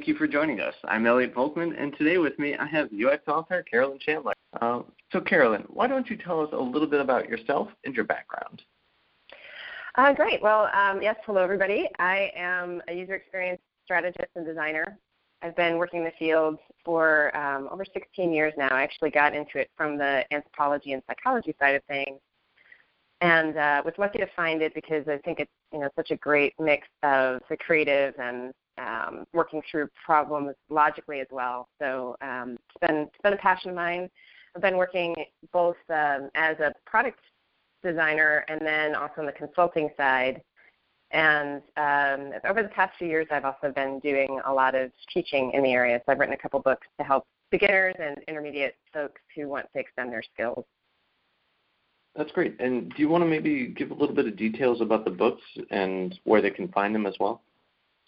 Thank you for joining us. I'm Elliot Volkman, and today with me I have UX author Carolyn Chandler. Uh, so, Carolyn, why don't you tell us a little bit about yourself and your background? Uh, great. Well, um, yes, hello, everybody. I am a user experience strategist and designer. I've been working in the field for um, over 16 years now. I actually got into it from the anthropology and psychology side of things, and uh, was lucky to find it because I think it's you know such a great mix of the creative and um, working through problems logically as well. So um, it's been it's been a passion of mine. I've been working both um, as a product designer and then also on the consulting side. And um, over the past few years, I've also been doing a lot of teaching in the area. So I've written a couple books to help beginners and intermediate folks who want to extend their skills. That's great. And do you want to maybe give a little bit of details about the books and where they can find them as well?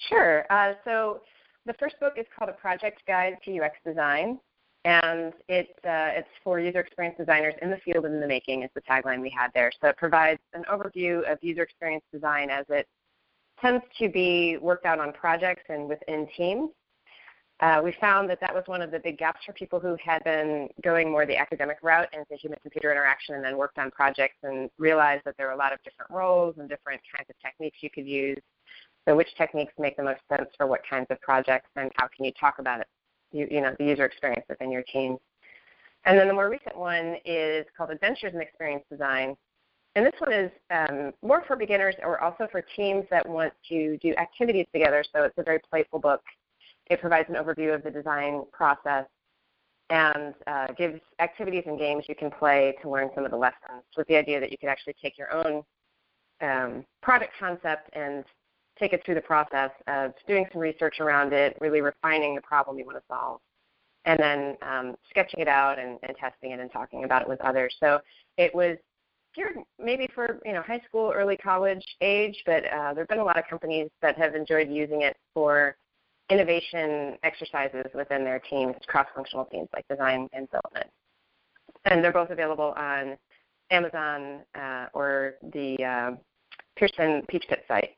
Sure. Uh, so the first book is called A Project Guide to UX Design, and it, uh, it's for user experience designers in the field and in the making is the tagline we had there. So it provides an overview of user experience design as it tends to be worked out on projects and within teams. Uh, we found that that was one of the big gaps for people who had been going more the academic route into human-computer interaction and then worked on projects and realized that there were a lot of different roles and different kinds of techniques you could use so which techniques make the most sense for what kinds of projects and how can you talk about it, you, you know, the user experience within your team. And then the more recent one is called Adventures in Experience Design. And this one is um, more for beginners or also for teams that want to do activities together. So it's a very playful book. It provides an overview of the design process and uh, gives activities and games you can play to learn some of the lessons with the idea that you could actually take your own um, product concept and take it through the process of doing some research around it, really refining the problem you want to solve, and then um, sketching it out and, and testing it and talking about it with others. So it was geared maybe for you know high school, early college age, but uh, there have been a lot of companies that have enjoyed using it for innovation exercises within their teams, cross-functional teams like design and development. And they're both available on Amazon uh, or the uh, Pearson Peachpit site.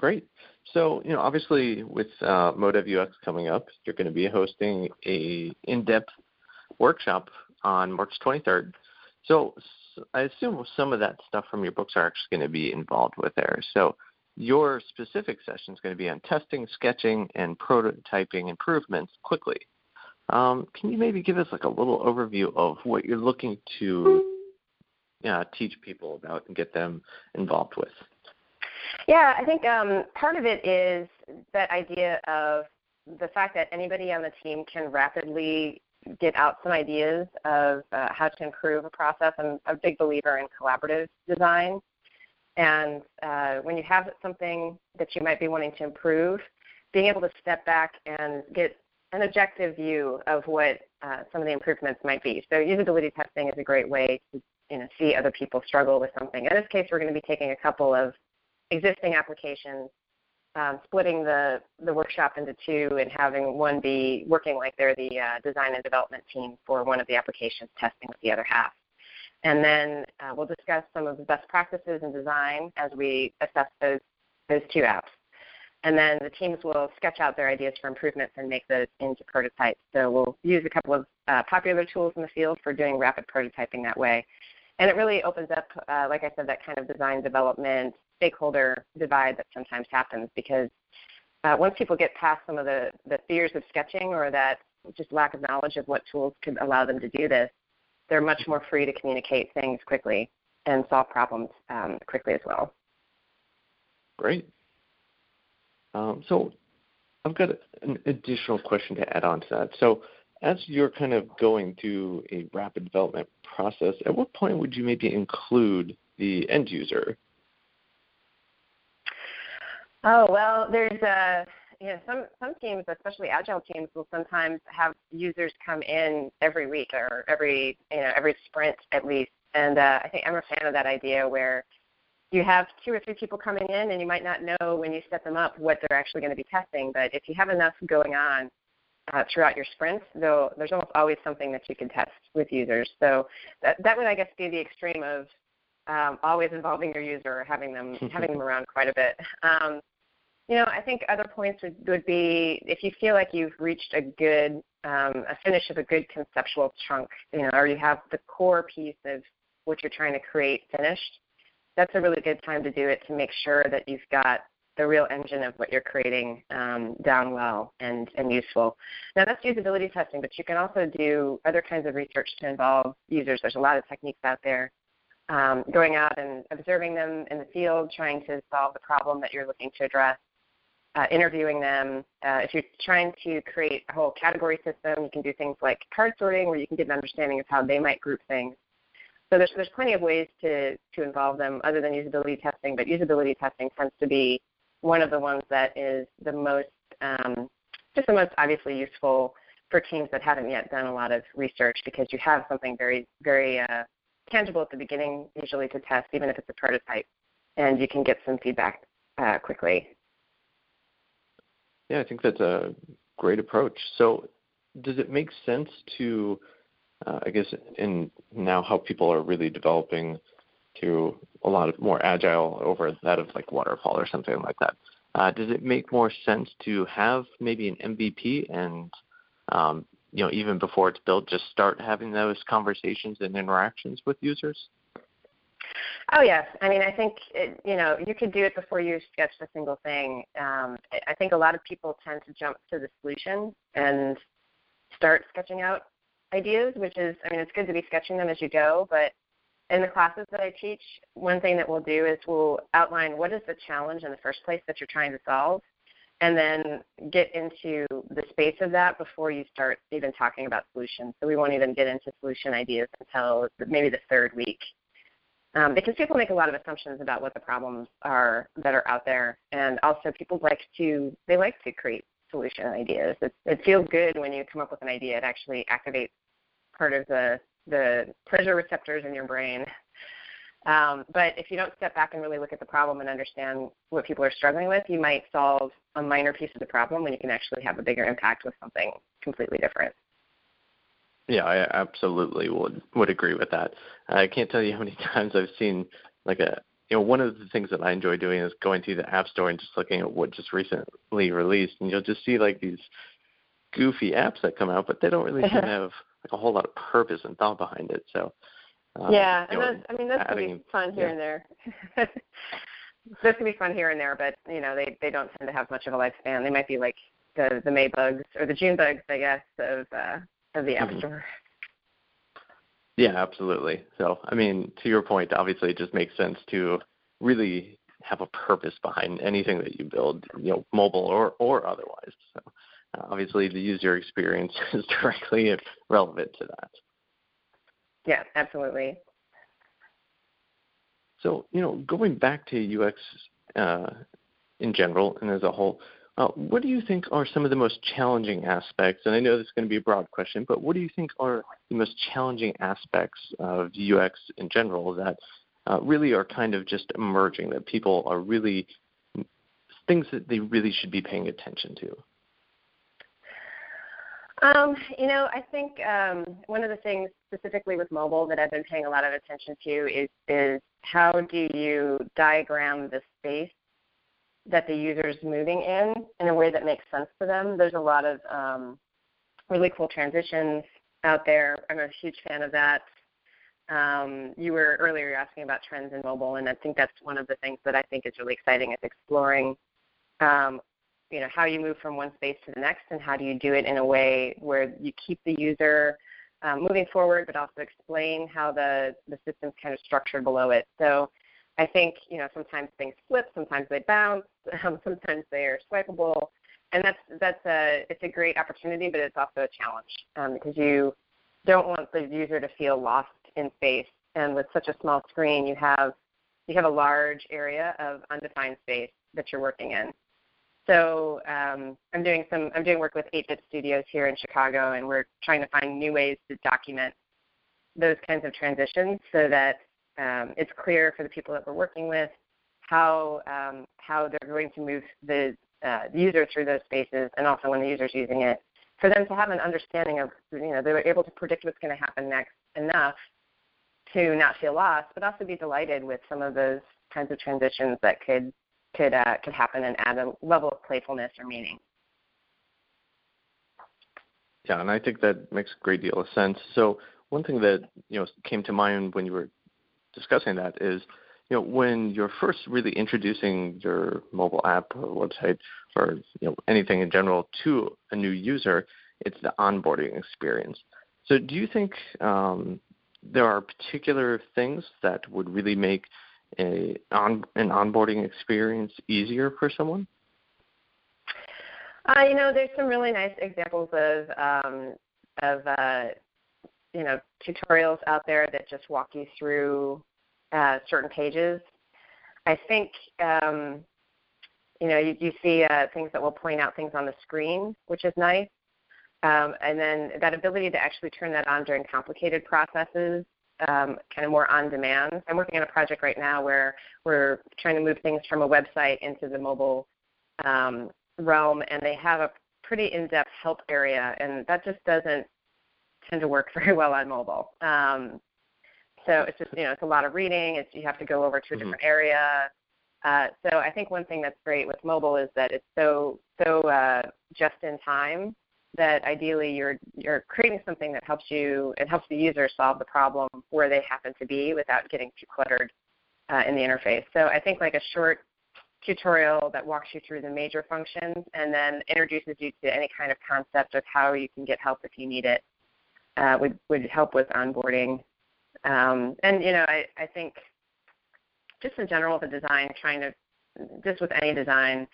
Great. So, you know, obviously with uh, Modev UX coming up, you're going to be hosting a in-depth workshop on March 23rd. So, I assume some of that stuff from your books are actually going to be involved with there. So, your specific session is going to be on testing, sketching, and prototyping improvements quickly. Um, can you maybe give us like a little overview of what you're looking to uh, teach people about and get them involved with? Yeah, I think um, part of it is that idea of the fact that anybody on the team can rapidly get out some ideas of uh, how to improve a process. I'm a big believer in collaborative design. And uh, when you have something that you might be wanting to improve, being able to step back and get an objective view of what uh, some of the improvements might be. So usability testing is a great way to you know, see other people struggle with something. In this case, we're going to be taking a couple of existing applications, um, splitting the, the workshop into two and having one be working like they're the uh, design and development team for one of the applications, testing with the other half. And then uh, we'll discuss some of the best practices in design as we assess those, those two apps. And then the teams will sketch out their ideas for improvements and make those into prototypes. So we'll use a couple of uh, popular tools in the field for doing rapid prototyping that way. And it really opens up, uh, like I said, that kind of design development stakeholder divide that sometimes happens because uh, once people get past some of the, the fears of sketching or that just lack of knowledge of what tools could allow them to do this, they're much more free to communicate things quickly and solve problems um, quickly as well. Great. Um, so I've got an additional question to add on to that. So as you're kind of going through a rapid development process, at what point would you maybe include the end user Oh well, there's a you know some some teams, especially agile teams, will sometimes have users come in every week or every you know every sprint at least. And uh, I think I'm a fan of that idea where you have two or three people coming in, and you might not know when you set them up what they're actually going to be testing. But if you have enough going on uh, throughout your sprints, though, there's almost always something that you can test with users. So that that would I guess be the extreme of um, always involving your user or having them having them around quite a bit. Um, You know, I think other points would, would be if you feel like you've reached a good, um, a finish of a good conceptual chunk, you know, or you have the core piece of what you're trying to create finished, that's a really good time to do it to make sure that you've got the real engine of what you're creating um, down well and, and useful. Now that's usability testing, but you can also do other kinds of research to involve users. There's a lot of techniques out there. Um, going out and observing them in the field, trying to solve the problem that you're looking to address, uh, interviewing them. Uh, if you're trying to create a whole category system, you can do things like card sorting, where you can get an understanding of how they might group things. So there's there's plenty of ways to to involve them other than usability testing, but usability testing tends to be one of the ones that is the most um, just the most obviously useful for teams that haven't yet done a lot of research because you have something very very uh, tangible at the beginning usually to test, even if it's a prototype, and you can get some feedback uh, quickly. Yeah, I think that's a great approach. So, does it make sense to, uh, I guess, in now how people are really developing to a lot of more agile over that of like waterfall or something like that? Uh, does it make more sense to have maybe an MVP and, um, you know, even before it's built, just start having those conversations and interactions with users? Oh yes, I mean I think it, you know you could do it before you sketch a single thing. Um, I think a lot of people tend to jump to the solution and start sketching out ideas, which is I mean it's good to be sketching them as you go, but in the classes that I teach, one thing that we'll do is we'll outline what is the challenge in the first place that you're trying to solve, and then get into the space of that before you start even talking about solutions. So we won't even get into solution ideas until maybe the third week um, because people make a lot of assumptions about what the problems are that are out there, and also people like to they like to create solution ideas. It, it feels good when you come up with an idea. It actually activates part of the the pleasure receptors in your brain. Um, but if you don't step back and really look at the problem and understand what people are struggling with, you might solve a minor piece of the problem when you can actually have a bigger impact with something completely different. Yeah, I absolutely would would agree with that. I can't tell you how many times I've seen like a you know one of the things that I enjoy doing is going through the app store and just looking at what just recently released, and you'll just see like these goofy apps that come out, but they don't really seem to have like a whole lot of purpose and thought behind it. So um, yeah, and know, I mean that's gonna be fun here yeah. and there. this can be fun here and there, but you know they they don't tend to have much of a lifespan. They might be like the the May bugs or the June bugs, I guess, of uh, of the App mm-hmm. Store. Yeah, absolutely. So, I mean, to your point, obviously, it just makes sense to really have a purpose behind anything that you build, you know, mobile or or otherwise. So, uh, obviously, the user experience is directly relevant to that. Yeah, absolutely. So, you know, going back to UX uh, in general and as a whole, uh, what do you think are some of the most challenging aspects? And I know this is going to be a broad question, but what do you think are the most challenging aspects of UX in general that uh, really are kind of just emerging, that people are really things that they really should be paying attention to? Um, you know, I think um, one of the things specifically with mobile that I've been paying a lot of attention to is is how do you diagram the space that the user is moving in in a way that makes sense to them. There's a lot of um, really cool transitions out there. I'm a huge fan of that. Um, you were earlier asking about trends in mobile, and I think that's one of the things that I think is really exciting is exploring, um, you know, how you move from one space to the next, and how do you do it in a way where you keep the user um, moving forward, but also explain how the the system's kind of structured below it. So I think you know sometimes things flip, sometimes they bounce, um, sometimes they are swipeable, and that's that's a it's a great opportunity, but it's also a challenge um, because you don't want the user to feel lost in space. And with such a small screen, you have you have a large area of undefined space that you're working in. So um, I'm doing some I'm doing work with 8-Bit Studios here in Chicago, and we're trying to find new ways to document those kinds of transitions so that um, it's clear for the people that we're working with how um, how they're going to move the, uh, the user through those spaces, and also when the user's using it, for them to have an understanding of you know they were able to predict what's going to happen next enough to not feel lost, but also be delighted with some of those kinds of transitions that could could uh, could happen and add a level of playfulness or meaning. Yeah, and I think that makes a great deal of sense. So one thing that you know came to mind when you were discussing that is you know when you're first really introducing your mobile app or website or you know anything in general to a new user, it's the onboarding experience. So do you think um, there are particular things that would really make a on, an onboarding experience easier for someone? Uh, you know, there's some really nice examples of um, of uh, you know tutorials out there that just walk you through uh, certain pages. I think um, you know you, you see uh, things that will point out things on the screen, which is nice. Um, and then that ability to actually turn that on during complicated processes, um, kind of more on demand. I'm working on a project right now where we're trying to move things from a website into the mobile um, realm, and they have a pretty in-depth help area, and that just doesn't tend to work very well on mobile. Um, so it's just you know it's a lot of reading. It's you have to go over to a mm-hmm. different area. Uh, so I think one thing that's great with mobile is that it's so so uh, just in time that ideally you're you're creating something that helps you it helps the user solve the problem where they happen to be without getting too cluttered uh, in the interface. So I think like a short tutorial that walks you through the major functions and then introduces you to any kind of concept of how you can get help if you need it uh, would would help with onboarding. Um, and you know, I, I think just in general with the design, trying to just with any design,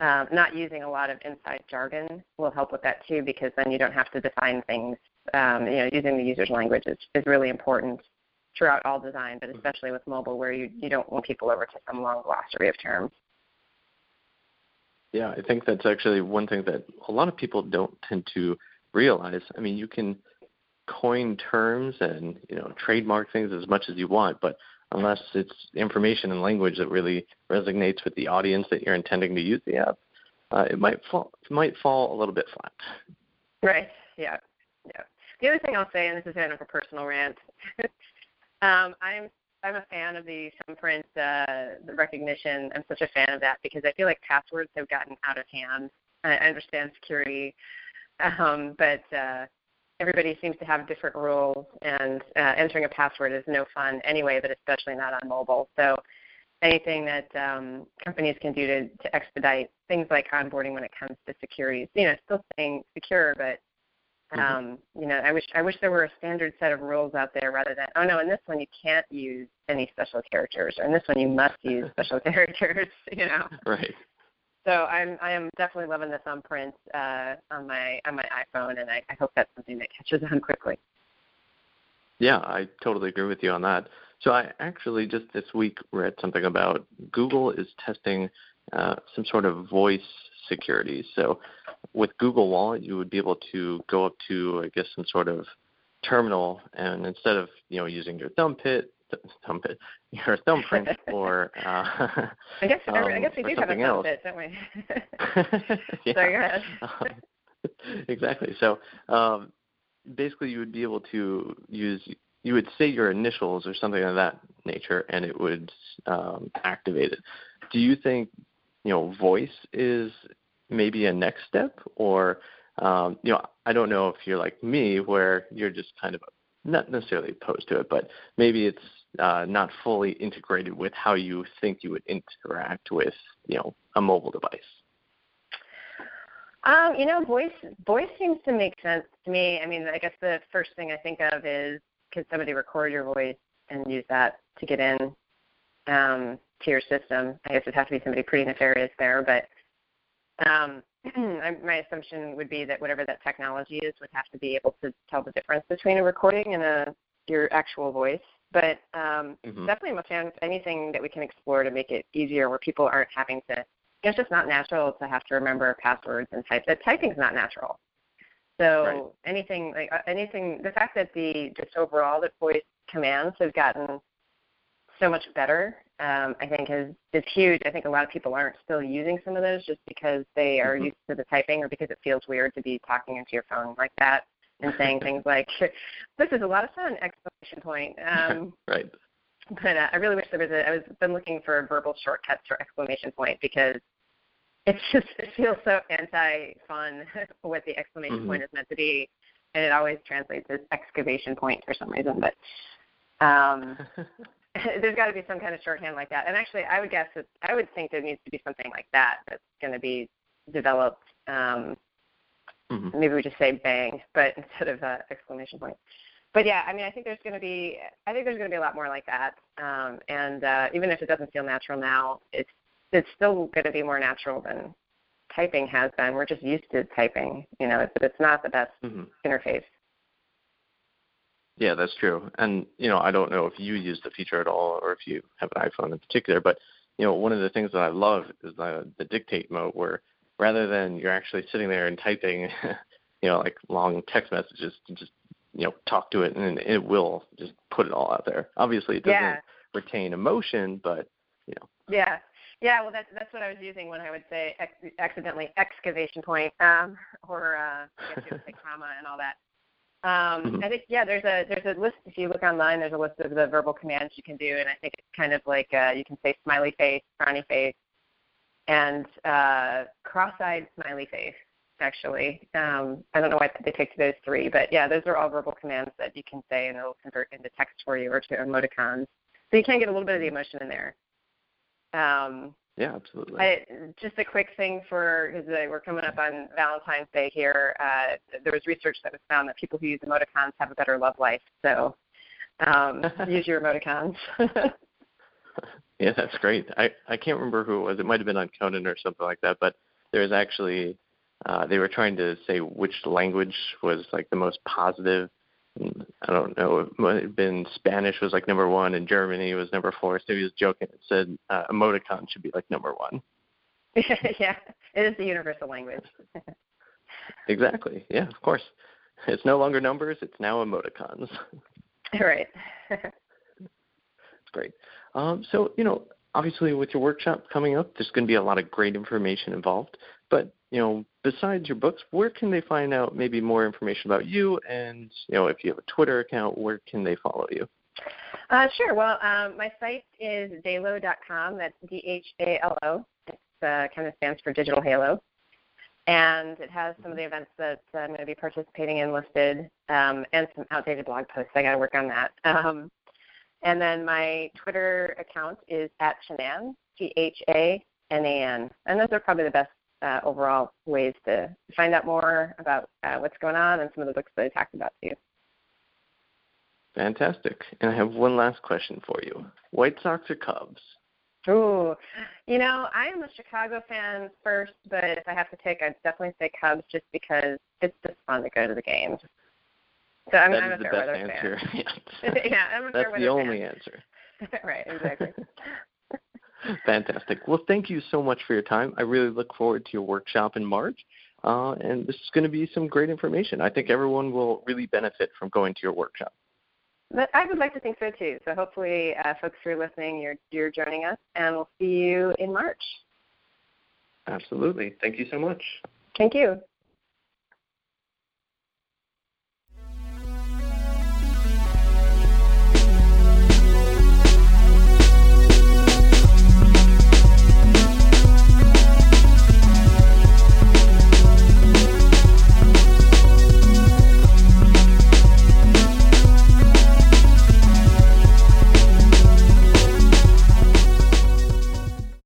um, not using a lot of inside jargon will help with that too, because then you don't have to define things. Um, you know, using the user's language is, is really important throughout all design, but especially with mobile, where you you don't want people over to some long glossary of terms. Yeah, I think that's actually one thing that a lot of people don't tend to realize. I mean, you can coin terms and you know trademark things as much as you want, but unless it's information and language that really resonates with the audience that you're intending to use the app, uh, it might fall might fall a little bit flat. Right. Yeah. Yeah. The other thing I'll say, and this is kind of a personal rant, um, I'm I'm a fan of the thumbprint uh, the recognition. I'm such a fan of that because I feel like passwords have gotten out of hand. I understand security, um, but uh, everybody seems to have different rules, and uh, entering a password is no fun anyway, but especially not on mobile. So anything that um, companies can do to, to expedite things like onboarding when it comes to security, you know, still staying secure, but mm-hmm. um, you know, I wish I wish there were a standard set of rules out there rather than oh no, in this one you can't use any special characters, or in this one you must use special characters. You know. Right. So I'm I am definitely loving the thumbprint uh, on my on my iPhone, and I, I hope that's something that catches on quickly. Yeah, I totally agree with you on that. So I actually just this week read something about Google is testing uh, some sort of voice security. So with Google Wallet, you would be able to go up to I guess some sort of terminal, and instead of you know using your thumb pit thumb pit, your thumbprint or uh, I guess um, I guess we do have a thumb else. don't we? yeah. Sorry, go ahead. um, exactly. So um, basically, you would be able to use you would say your initials or something of that nature, and it would um, activate it. Do you think you know voice is maybe a next step, or um, you know I don't know if you're like me, where you're just kind of not necessarily opposed to it, but maybe it's uh, not fully integrated with how you think you would interact with you know a mobile device. Um, you know, voice voice seems to make sense to me. I mean, I guess the first thing I think of is can somebody record your voice and use that to get in um, to your system? I guess it'd have to be somebody pretty nefarious there, but um, my assumption would be that whatever that technology is would have to be able to tell the difference between a recording and a your actual voice. But um, mm-hmm. definitely, I'm a fan of anything that we can explore to make it easier, where people aren't having to. It's just not natural to have to remember passwords and type. That typing's not natural. So right. anything like uh, anything, the fact that the just overall that voice commands have gotten so much better, um, I think is is huge. I think a lot of people aren't still using some of those just because they are mm-hmm. used to the typing or because it feels weird to be talking into your phone like that and saying things like, "This is a lot of fun!" Exclamation point. Um, right. but uh, I really wish there was a. I was been looking for verbal shortcuts for exclamation point because it's just it feels so anti-fun what the exclamation mm-hmm. point is meant to be, and it always translates as excavation point for some reason. But um, there's got to be some kind of shorthand like that. And actually, I would guess that I would think there needs to be something like that that's going to be developed. Um, mm-hmm. Maybe we just say bang, but instead of uh, exclamation point. But yeah, I mean, I think there's going to be, I think there's going to be a lot more like that. Um, and uh, even if it doesn't feel natural now, it's it's still going to be more natural than typing has been. We're just used to typing, you know, but it's not the best mm-hmm. interface. Yeah, that's true. And you know, I don't know if you use the feature at all, or if you have an iPhone in particular. But you know, one of the things that I love is the the dictate mode, where rather than you're actually sitting there and typing, you know, like long text messages, just you know, talk to it, and it will just put it all out there. Obviously, it doesn't yeah. retain emotion, but you know. Yeah. Yeah, well, that's that's what I was using when I would say ex- accidentally excavation point, um, or uh, I guess say comma and all that. Um, mm-hmm. I think yeah, there's a there's a list. If you look online, there's a list of the verbal commands you can do, and I think it's kind of like uh, you can say smiley face, frowny face, and uh, cross-eyed smiley face. Actually, um, I don't know why they picked those three, but yeah, those are all verbal commands that you can say, and it'll convert into text for you or to emoticons. So you can get a little bit of the emotion in there. Um, yeah, absolutely. I, just a quick thing for because uh, we're coming up on Valentine's Day here. Uh, there was research that was found that people who use emoticons have a better love life. So um, use your emoticons. yeah, that's great. I I can't remember who it was. It might have been on Conan or something like that. But there was actually uh, they were trying to say which language was like the most positive I don't know, it might have been Spanish was like number one and Germany was number four. So he was joking and said uh, emoticon should be like number one. yeah, it is the universal language. exactly. Yeah, of course. It's no longer numbers; it's now emoticons. right. It's great. Um, so you know, obviously, with your workshop coming up, there's going to be a lot of great information involved. But you know, besides your books, where can they find out maybe more information about you? And you know, if you have a Twitter account, where can they follow you? Uh, sure. Well, um, my site is dhalo.com. That's D-H-A-L-O. It uh, kind of stands for Digital Halo. And it has some of the events that I'm going to be participating in listed um, and some outdated blog posts. I got to work on that. Um, and then my Twitter account is at Chanan, T-H-A-N-A-N. And those are probably the best uh, overall ways to find out more about uh, what's going on and some of the books that I talked about too. Fantastic. And I have one last question for you: White Sox or Cubs? Ooh, you know, I am a Chicago fan first, but if I have to pick, I'd definitely say Cubs just because it's just fun to go to the games. So I'm, that I'm is the best answer. yeah, I'm a That's the only fan. answer. right, exactly. Fantastic. Well, thank you so much for your time. I really look forward to your workshop in March. Uh, and this is going to be some great information. I think everyone will really benefit from going to your workshop. But I would like to think so too. So hopefully, uh, folks who are listening, you're, you're joining us, and we'll see you in March. Absolutely. Thank you so much. Thank you.